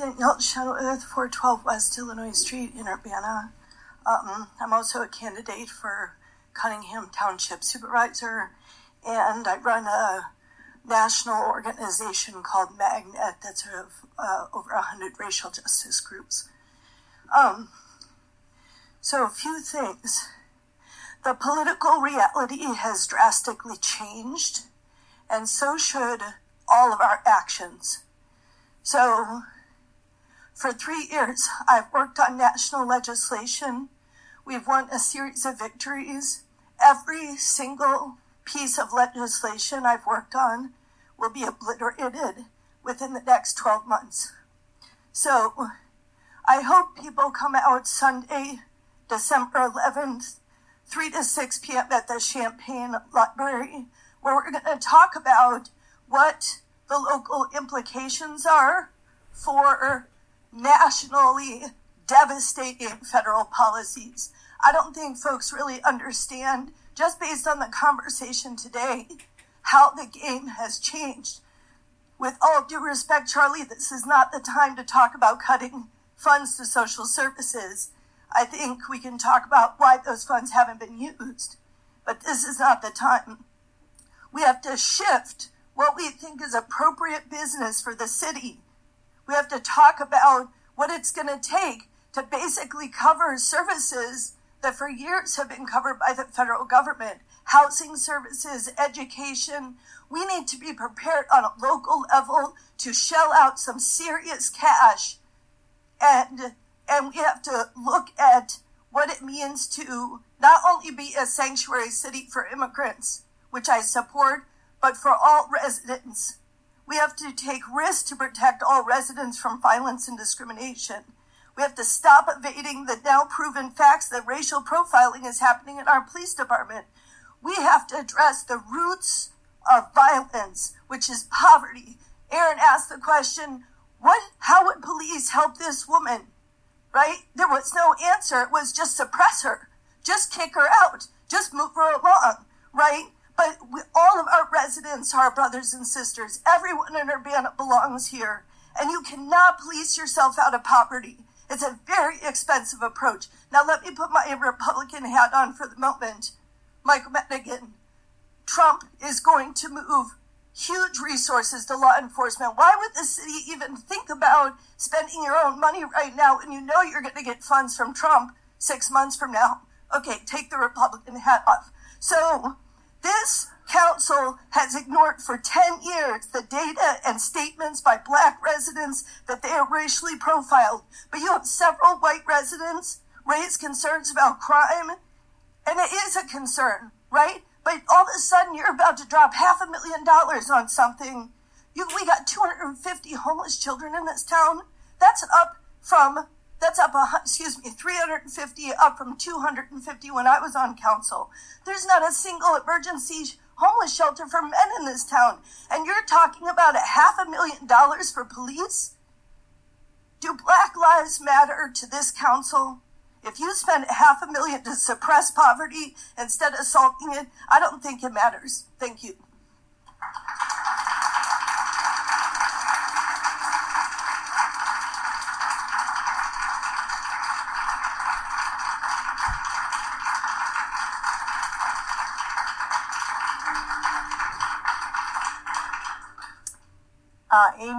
Danielle Chenoweth, 412 West Illinois Street in Urbana. Um, I'm also a candidate for Cunningham Township Supervisor, and I run a national organization called Magnet that's of uh, over 100 racial justice groups. Um, so, a few things. The political reality has drastically changed, and so should all of our actions. So, for three years, I've worked on national legislation. We've won a series of victories. Every single piece of legislation I've worked on will be obliterated within the next 12 months. So, I hope people come out Sunday, December 11th, 3 to 6 p.m. at the Champaign Library, where we're going to talk about what the local implications are for nationally devastating federal policies. I don't think folks really understand, just based on the conversation today, how the game has changed. With all due respect, Charlie, this is not the time to talk about cutting funds to social services. I think we can talk about why those funds haven't been used, but this is not the time. We have to shift what we think is appropriate business for the city. We have to talk about what it's going to take to basically cover services that for years have been covered by the federal government housing services, education. We need to be prepared on a local level to shell out some serious cash. And, and we have to look at what it means to not only be a sanctuary city for immigrants, which I support, but for all residents. We have to take risks to protect all residents from violence and discrimination. We have to stop evading the now proven facts that racial profiling is happening in our police department. We have to address the roots of violence, which is poverty. Aaron asked the question, what, how would police help this woman? Right? There was no answer. It was just suppress her. Just kick her out. Just move her along. Right? But we, all of our brothers and sisters. Everyone in Urbana belongs here. And you cannot police yourself out of poverty. It's a very expensive approach. Now, let me put my Republican hat on for the moment. Michael Madigan, Trump is going to move huge resources to law enforcement. Why would the city even think about spending your own money right now when you know you're going to get funds from Trump six months from now? Okay, take the Republican hat off. So, council has ignored for 10 years the data and statements by black residents that they are racially profiled. But you have several white residents raise concerns about crime, and it is a concern, right? But all of a sudden you're about to drop half a million dollars on something. You, we got 250 homeless children in this town. That's up from that's up, a, excuse me, 350 up from 250 when I was on council. There's not a single emergency homeless shelter for men in this town. And you're talking about a half a million dollars for police? Do Black Lives Matter to this council? If you spend half a million to suppress poverty instead of solving it, I don't think it matters. Thank you. Uh, Amy